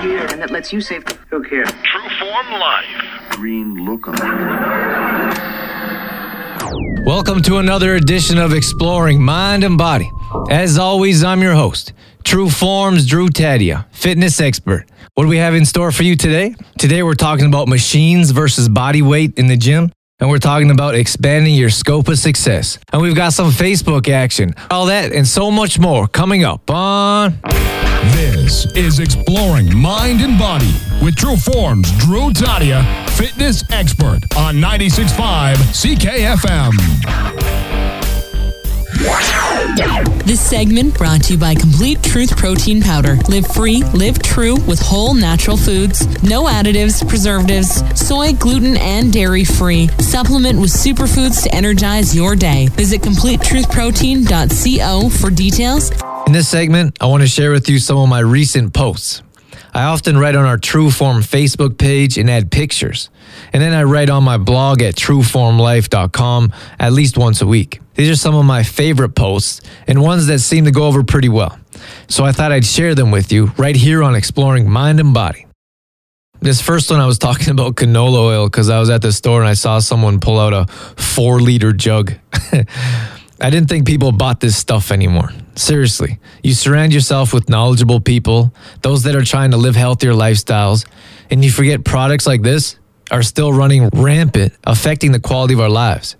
here and that lets you save. Who cares? True Form Life. Green lookum. Welcome to another edition of Exploring Mind and Body. As always, I'm your host, True Forms Drew Tadia, fitness expert. What do we have in store for you today? Today, we're talking about machines versus body weight in the gym. And we're talking about expanding your scope of success. And we've got some Facebook action. All that and so much more coming up on. This is Exploring Mind and Body with True Forms Drew Tadia, fitness expert on 96.5 CKFM. This segment brought to you by Complete Truth Protein Powder. Live free, live true with whole natural foods. No additives, preservatives, soy, gluten, and dairy free. Supplement with superfoods to energize your day. Visit CompleteTruthProtein.co for details. In this segment, I want to share with you some of my recent posts. I often write on our True Form Facebook page and add pictures. And then I write on my blog at trueformlife.com at least once a week. These are some of my favorite posts and ones that seem to go over pretty well. So I thought I'd share them with you right here on Exploring Mind and Body. This first one, I was talking about canola oil because I was at the store and I saw someone pull out a four liter jug. I didn't think people bought this stuff anymore. Seriously, you surround yourself with knowledgeable people, those that are trying to live healthier lifestyles, and you forget products like this are still running rampant, affecting the quality of our lives.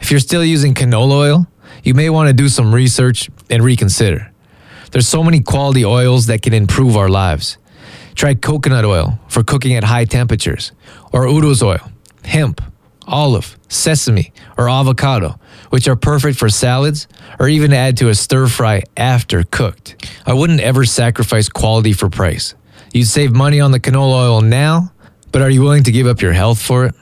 If you're still using canola oil, you may want to do some research and reconsider. There's so many quality oils that can improve our lives. Try coconut oil for cooking at high temperatures, or udo's oil, hemp, olive, sesame, or avocado, which are perfect for salads or even add to a stir fry after cooked. I wouldn't ever sacrifice quality for price. You'd save money on the canola oil now, but are you willing to give up your health for it?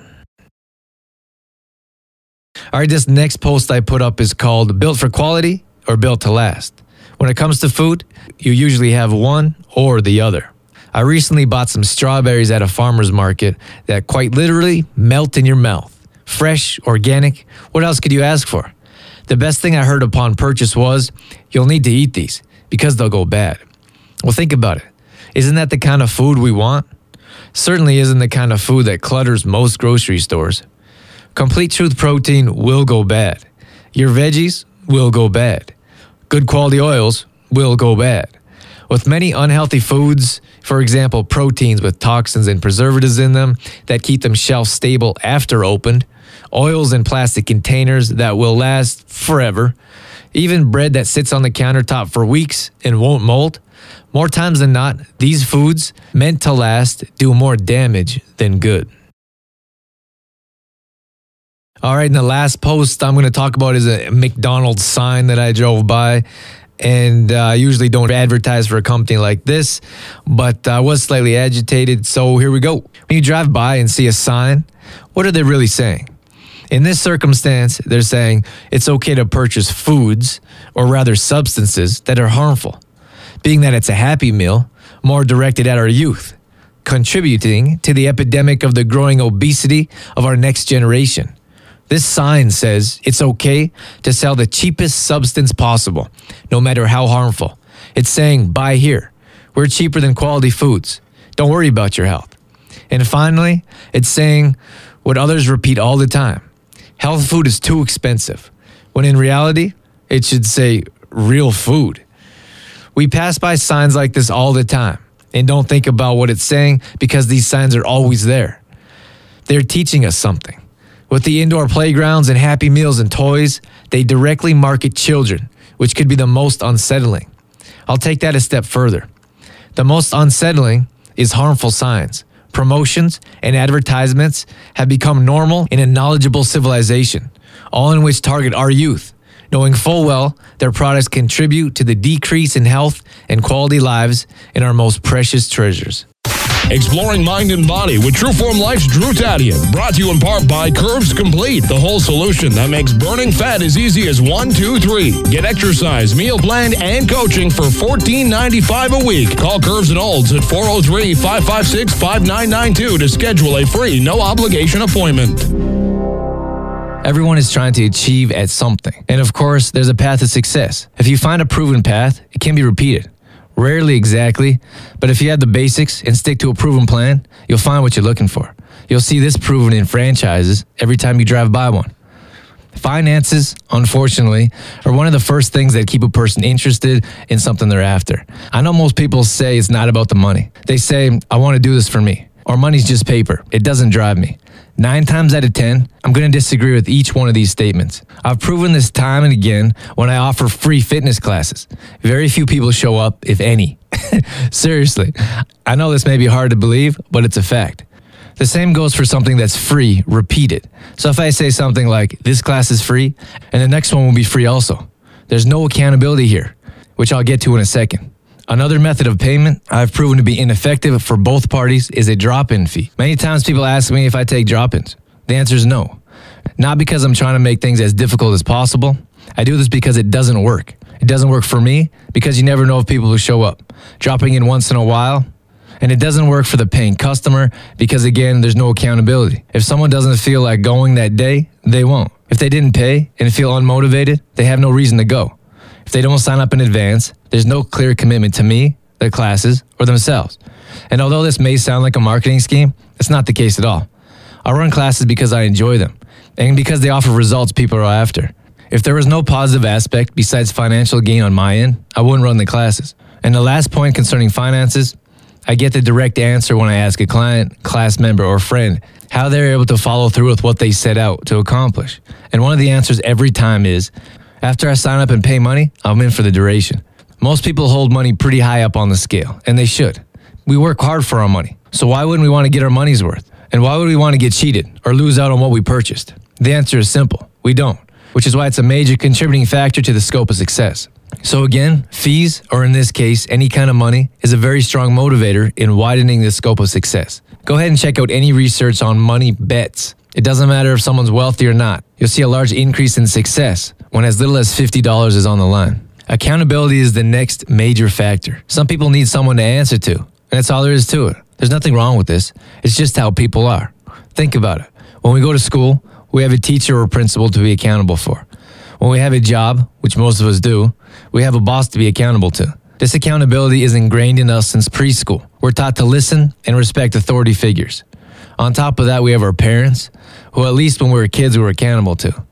All right, this next post I put up is called Built for Quality or Built to Last. When it comes to food, you usually have one or the other. I recently bought some strawberries at a farmer's market that quite literally melt in your mouth. Fresh, organic, what else could you ask for? The best thing I heard upon purchase was, you'll need to eat these because they'll go bad. Well, think about it. Isn't that the kind of food we want? Certainly isn't the kind of food that clutters most grocery stores. Complete Truth protein will go bad. Your veggies will go bad. Good quality oils will go bad. With many unhealthy foods, for example, proteins with toxins and preservatives in them that keep them shelf stable after opened, oils in plastic containers that will last forever, even bread that sits on the countertop for weeks and won't mold. More times than not, these foods, meant to last, do more damage than good. All right, and the last post I'm going to talk about is a McDonald's sign that I drove by. And uh, I usually don't advertise for a company like this, but I was slightly agitated. So here we go. When you drive by and see a sign, what are they really saying? In this circumstance, they're saying it's okay to purchase foods, or rather substances, that are harmful, being that it's a happy meal, more directed at our youth, contributing to the epidemic of the growing obesity of our next generation. This sign says it's okay to sell the cheapest substance possible, no matter how harmful. It's saying, buy here. We're cheaper than quality foods. Don't worry about your health. And finally, it's saying what others repeat all the time health food is too expensive, when in reality, it should say real food. We pass by signs like this all the time and don't think about what it's saying because these signs are always there. They're teaching us something. With the indoor playgrounds and happy meals and toys, they directly market children, which could be the most unsettling. I'll take that a step further. The most unsettling is harmful signs. Promotions and advertisements have become normal in a knowledgeable civilization, all in which target our youth, knowing full well their products contribute to the decrease in health and quality lives in our most precious treasures. Exploring mind and body with True Form Life's Drew Tadian. Brought to you in part by Curves Complete, the whole solution that makes burning fat as easy as one, two, three. Get exercise, meal plan, and coaching for $14.95 a week. Call Curves and Olds at 403 556 5992 to schedule a free, no obligation appointment. Everyone is trying to achieve at something. And of course, there's a path to success. If you find a proven path, it can be repeated. Rarely exactly, but if you have the basics and stick to a proven plan, you'll find what you're looking for. You'll see this proven in franchises every time you drive by one. Finances, unfortunately, are one of the first things that keep a person interested in something they're after. I know most people say it's not about the money. They say, I want to do this for me, or money's just paper. It doesn't drive me. Nine times out of 10, I'm going to disagree with each one of these statements. I've proven this time and again when I offer free fitness classes. Very few people show up, if any. Seriously, I know this may be hard to believe, but it's a fact. The same goes for something that's free, repeated. So if I say something like, this class is free, and the next one will be free also, there's no accountability here, which I'll get to in a second. Another method of payment I've proven to be ineffective for both parties is a drop in fee. Many times people ask me if I take drop ins. The answer is no. Not because I'm trying to make things as difficult as possible. I do this because it doesn't work. It doesn't work for me because you never know if people will show up. Dropping in once in a while and it doesn't work for the paying customer because, again, there's no accountability. If someone doesn't feel like going that day, they won't. If they didn't pay and feel unmotivated, they have no reason to go. If they don't sign up in advance, there's no clear commitment to me, the classes, or themselves. And although this may sound like a marketing scheme, it's not the case at all. I run classes because I enjoy them and because they offer results people are after. If there was no positive aspect besides financial gain on my end, I wouldn't run the classes. And the last point concerning finances, I get the direct answer when I ask a client, class member, or friend how they're able to follow through with what they set out to accomplish. And one of the answers every time is after I sign up and pay money, I'm in for the duration. Most people hold money pretty high up on the scale, and they should. We work hard for our money. So why wouldn't we want to get our money's worth? And why would we want to get cheated or lose out on what we purchased? The answer is simple we don't, which is why it's a major contributing factor to the scope of success. So, again, fees, or in this case, any kind of money, is a very strong motivator in widening the scope of success. Go ahead and check out any research on money bets. It doesn't matter if someone's wealthy or not, you'll see a large increase in success when as little as $50 is on the line. Accountability is the next major factor. Some people need someone to answer to, and that's all there is to it. There's nothing wrong with this, it's just how people are. Think about it. When we go to school, we have a teacher or principal to be accountable for. When we have a job, which most of us do, we have a boss to be accountable to. This accountability is ingrained in us since preschool. We're taught to listen and respect authority figures. On top of that, we have our parents, who at least when we were kids, we were accountable to.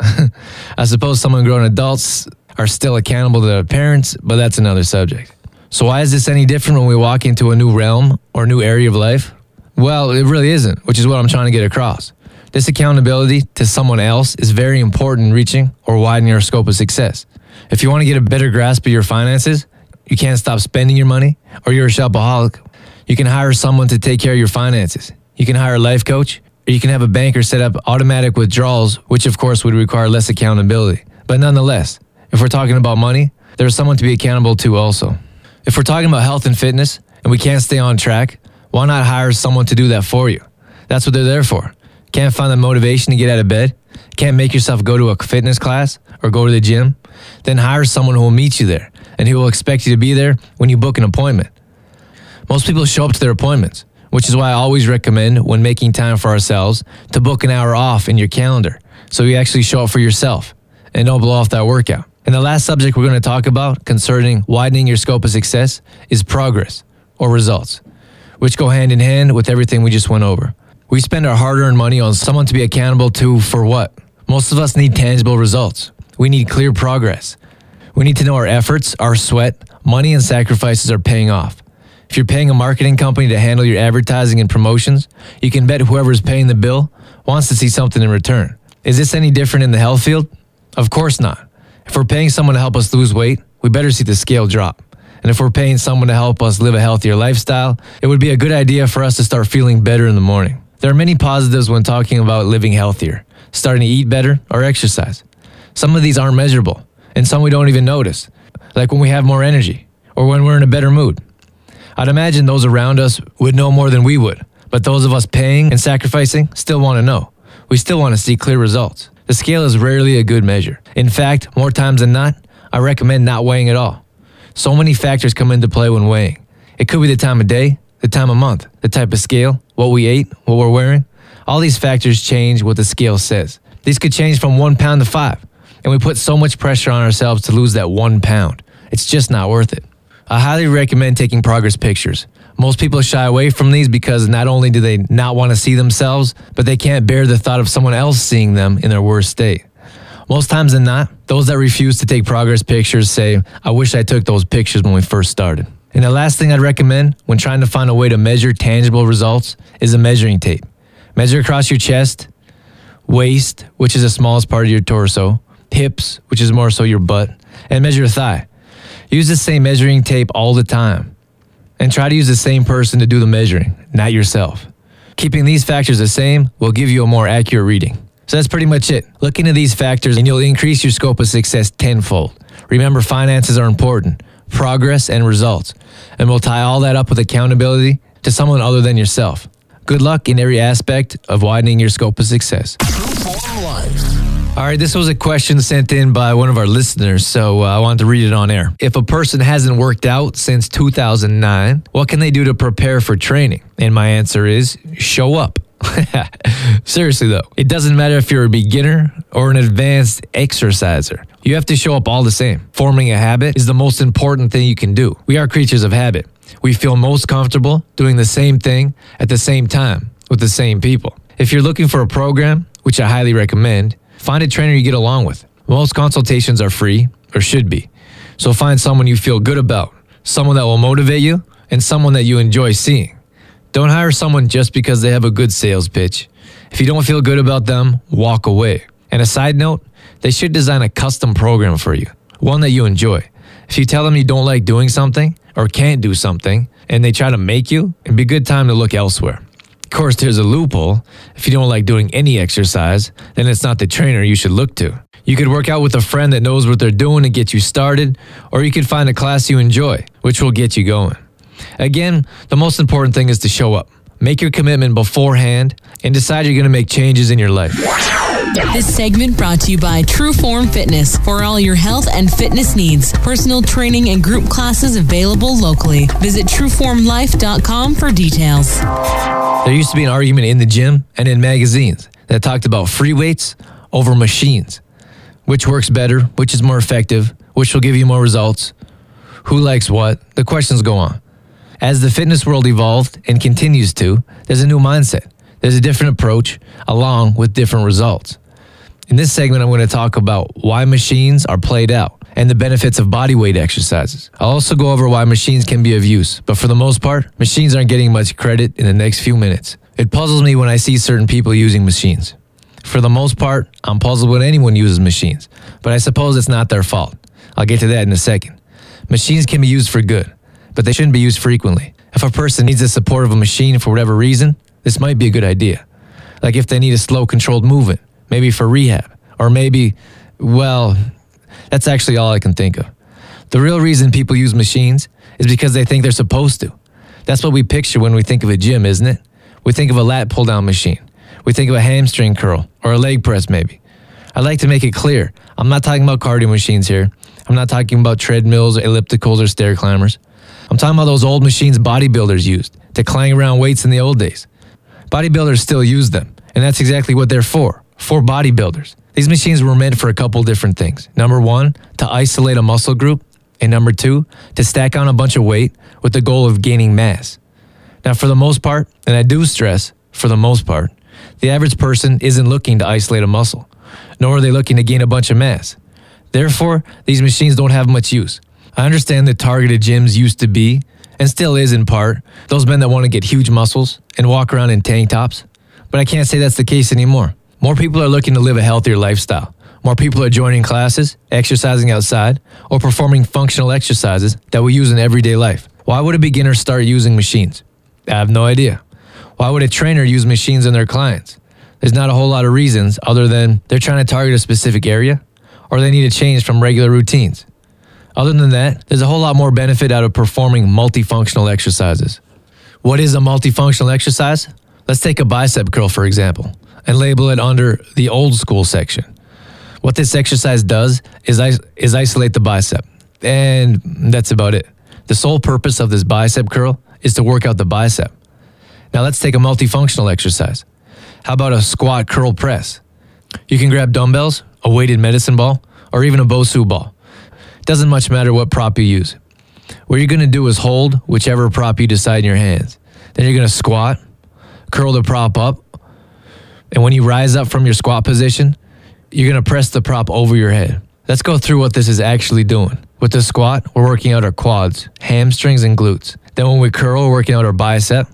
I suppose some grown adults are still accountable to their parents, but that's another subject. So, why is this any different when we walk into a new realm or new area of life? Well, it really isn't, which is what I'm trying to get across. This accountability to someone else is very important in reaching or widening our scope of success. If you want to get a better grasp of your finances, you can't stop spending your money, or you're a shopaholic. You can hire someone to take care of your finances. You can hire a life coach, or you can have a banker set up automatic withdrawals, which of course would require less accountability. But nonetheless, if we're talking about money, there's someone to be accountable to also. If we're talking about health and fitness and we can't stay on track, why not hire someone to do that for you? That's what they're there for. Can't find the motivation to get out of bed? Can't make yourself go to a fitness class or go to the gym? Then hire someone who will meet you there and who will expect you to be there when you book an appointment. Most people show up to their appointments, which is why I always recommend when making time for ourselves to book an hour off in your calendar so you actually show up for yourself and don't blow off that workout. And the last subject we're going to talk about concerning widening your scope of success is progress or results, which go hand in hand with everything we just went over. We spend our hard earned money on someone to be accountable to for what? Most of us need tangible results. We need clear progress. We need to know our efforts, our sweat, money, and sacrifices are paying off. If you're paying a marketing company to handle your advertising and promotions, you can bet whoever's paying the bill wants to see something in return. Is this any different in the health field? Of course not. If we're paying someone to help us lose weight, we better see the scale drop. And if we're paying someone to help us live a healthier lifestyle, it would be a good idea for us to start feeling better in the morning. There are many positives when talking about living healthier, starting to eat better or exercise. Some of these aren't measurable, and some we don't even notice, like when we have more energy or when we're in a better mood. I'd imagine those around us would know more than we would, but those of us paying and sacrificing still want to know. We still want to see clear results. The scale is rarely a good measure. In fact, more times than not, I recommend not weighing at all. So many factors come into play when weighing. It could be the time of day, the time of month, the type of scale, what we ate, what we're wearing. All these factors change what the scale says. These could change from one pound to five, and we put so much pressure on ourselves to lose that one pound. It's just not worth it. I highly recommend taking progress pictures. Most people shy away from these because not only do they not want to see themselves, but they can't bear the thought of someone else seeing them in their worst state. Most times than not, those that refuse to take progress pictures say, I wish I took those pictures when we first started. And the last thing I'd recommend when trying to find a way to measure tangible results is a measuring tape. Measure across your chest, waist, which is the smallest part of your torso, hips, which is more so your butt, and measure your thigh. Use the same measuring tape all the time. And try to use the same person to do the measuring, not yourself. Keeping these factors the same will give you a more accurate reading. So that's pretty much it. Look into these factors and you'll increase your scope of success tenfold. Remember, finances are important, progress and results. And we'll tie all that up with accountability to someone other than yourself. Good luck in every aspect of widening your scope of success. All right, this was a question sent in by one of our listeners, so uh, I wanted to read it on air. If a person hasn't worked out since 2009, what can they do to prepare for training? And my answer is show up. Seriously, though, it doesn't matter if you're a beginner or an advanced exerciser. You have to show up all the same. Forming a habit is the most important thing you can do. We are creatures of habit. We feel most comfortable doing the same thing at the same time with the same people. If you're looking for a program, which I highly recommend, Find a trainer you get along with. Most consultations are free, or should be. So find someone you feel good about, someone that will motivate you, and someone that you enjoy seeing. Don't hire someone just because they have a good sales pitch. If you don't feel good about them, walk away. And a side note, they should design a custom program for you, one that you enjoy. If you tell them you don't like doing something or can't do something, and they try to make you, it'd be a good time to look elsewhere. Of course, there's a loophole. If you don't like doing any exercise, then it's not the trainer you should look to. You could work out with a friend that knows what they're doing and get you started, or you could find a class you enjoy, which will get you going. Again, the most important thing is to show up. Make your commitment beforehand and decide you're going to make changes in your life. This segment brought to you by Trueform Fitness for all your health and fitness needs. Personal training and group classes available locally. Visit trueformlife.com for details. There used to be an argument in the gym and in magazines that talked about free weights over machines. Which works better? Which is more effective? Which will give you more results? Who likes what? The questions go on. As the fitness world evolved and continues to, there's a new mindset. There's a different approach along with different results. In this segment, I'm going to talk about why machines are played out and the benefits of body weight exercises. I'll also go over why machines can be of use, but for the most part, machines aren't getting much credit in the next few minutes. It puzzles me when I see certain people using machines. For the most part, I'm puzzled when anyone uses machines, but I suppose it's not their fault. I'll get to that in a second. Machines can be used for good, but they shouldn't be used frequently. If a person needs the support of a machine for whatever reason, this might be a good idea. Like if they need a slow, controlled movement, maybe for rehab, or maybe, well, that's actually all I can think of. The real reason people use machines is because they think they're supposed to. That's what we picture when we think of a gym, isn't it? We think of a lat pull down machine. We think of a hamstring curl or a leg press, maybe. I'd like to make it clear I'm not talking about cardio machines here. I'm not talking about treadmills, ellipticals, or stair climbers. I'm talking about those old machines bodybuilders used to clang around weights in the old days. Bodybuilders still use them, and that's exactly what they're for for bodybuilders. These machines were meant for a couple different things. Number one, to isolate a muscle group, and number two, to stack on a bunch of weight with the goal of gaining mass. Now, for the most part, and I do stress, for the most part, the average person isn't looking to isolate a muscle, nor are they looking to gain a bunch of mass. Therefore, these machines don't have much use. I understand that targeted gyms used to be, and still is in part, those men that want to get huge muscles and walk around in tank tops, but I can't say that's the case anymore. More people are looking to live a healthier lifestyle. More people are joining classes, exercising outside, or performing functional exercises that we use in everyday life. Why would a beginner start using machines? I have no idea. Why would a trainer use machines in their clients? There's not a whole lot of reasons other than they're trying to target a specific area or they need a change from regular routines. Other than that, there's a whole lot more benefit out of performing multifunctional exercises. What is a multifunctional exercise? Let's take a bicep curl, for example and label it under the old school section. What this exercise does is, is isolate the bicep. And that's about it. The sole purpose of this bicep curl is to work out the bicep. Now let's take a multifunctional exercise. How about a squat curl press? You can grab dumbbells, a weighted medicine ball, or even a Bosu ball. Doesn't much matter what prop you use. What you're going to do is hold whichever prop you decide in your hands. Then you're going to squat, curl the prop up, and when you rise up from your squat position, you're going to press the prop over your head. Let's go through what this is actually doing. With the squat, we're working out our quads, hamstrings, and glutes. Then when we curl, we're working out our bicep.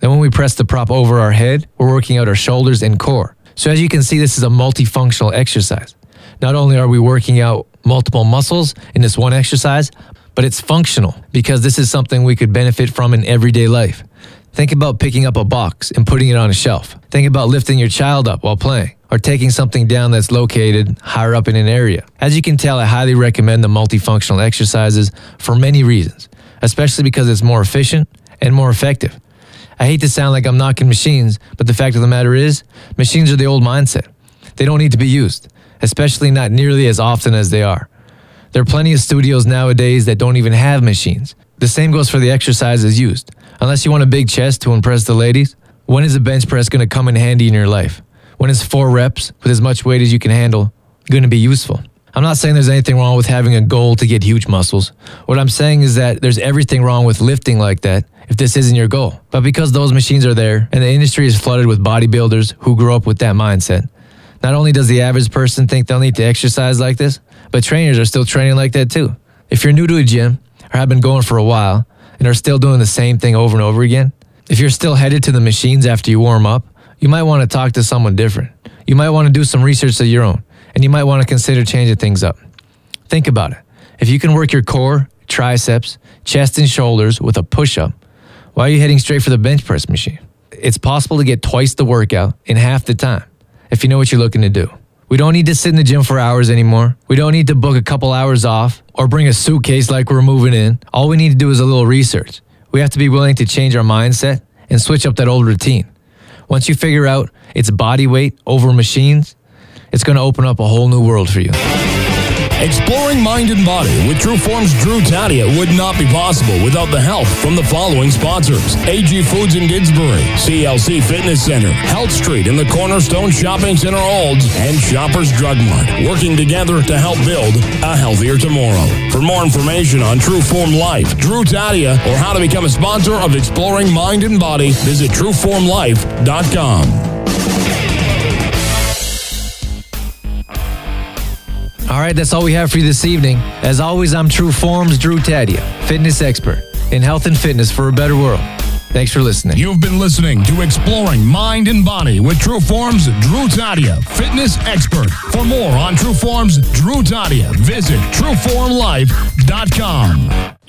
Then when we press the prop over our head, we're working out our shoulders and core. So as you can see, this is a multifunctional exercise. Not only are we working out multiple muscles in this one exercise, but it's functional because this is something we could benefit from in everyday life. Think about picking up a box and putting it on a shelf. Think about lifting your child up while playing or taking something down that's located higher up in an area. As you can tell, I highly recommend the multifunctional exercises for many reasons, especially because it's more efficient and more effective. I hate to sound like I'm knocking machines, but the fact of the matter is, machines are the old mindset. They don't need to be used, especially not nearly as often as they are. There are plenty of studios nowadays that don't even have machines. The same goes for the exercises used. Unless you want a big chest to impress the ladies, when is a bench press going to come in handy in your life? When is four reps with as much weight as you can handle going to be useful? I'm not saying there's anything wrong with having a goal to get huge muscles. What I'm saying is that there's everything wrong with lifting like that if this isn't your goal. But because those machines are there and the industry is flooded with bodybuilders who grew up with that mindset, not only does the average person think they'll need to exercise like this, but trainers are still training like that too. If you're new to a gym or have been going for a while and are still doing the same thing over and over again, if you're still headed to the machines after you warm up, you might want to talk to someone different. You might want to do some research of your own, and you might want to consider changing things up. Think about it. If you can work your core, triceps, chest, and shoulders with a push up, why are you heading straight for the bench press machine? It's possible to get twice the workout in half the time if you know what you're looking to do. We don't need to sit in the gym for hours anymore. We don't need to book a couple hours off or bring a suitcase like we're moving in. All we need to do is a little research. We have to be willing to change our mindset and switch up that old routine. Once you figure out it's body weight over machines, it's going to open up a whole new world for you. Exploring mind and body with True Form's Drew Tadia would not be possible without the help from the following sponsors AG Foods in Didsbury, CLC Fitness Center, Health Street in the Cornerstone Shopping Center Olds, and Shoppers Drug Mart, working together to help build a healthier tomorrow. For more information on Trueform Life, Drew Tadia, or how to become a sponsor of Exploring Mind and Body, visit TrueformLife.com. All right, that's all we have for you this evening. As always, I'm True Forms Drew Tadia, fitness expert in health and fitness for a better world. Thanks for listening. You've been listening to Exploring Mind and Body with True Forms Drew Tadia, fitness expert. For more on True Forms Drew Tadia, visit trueformlife.com.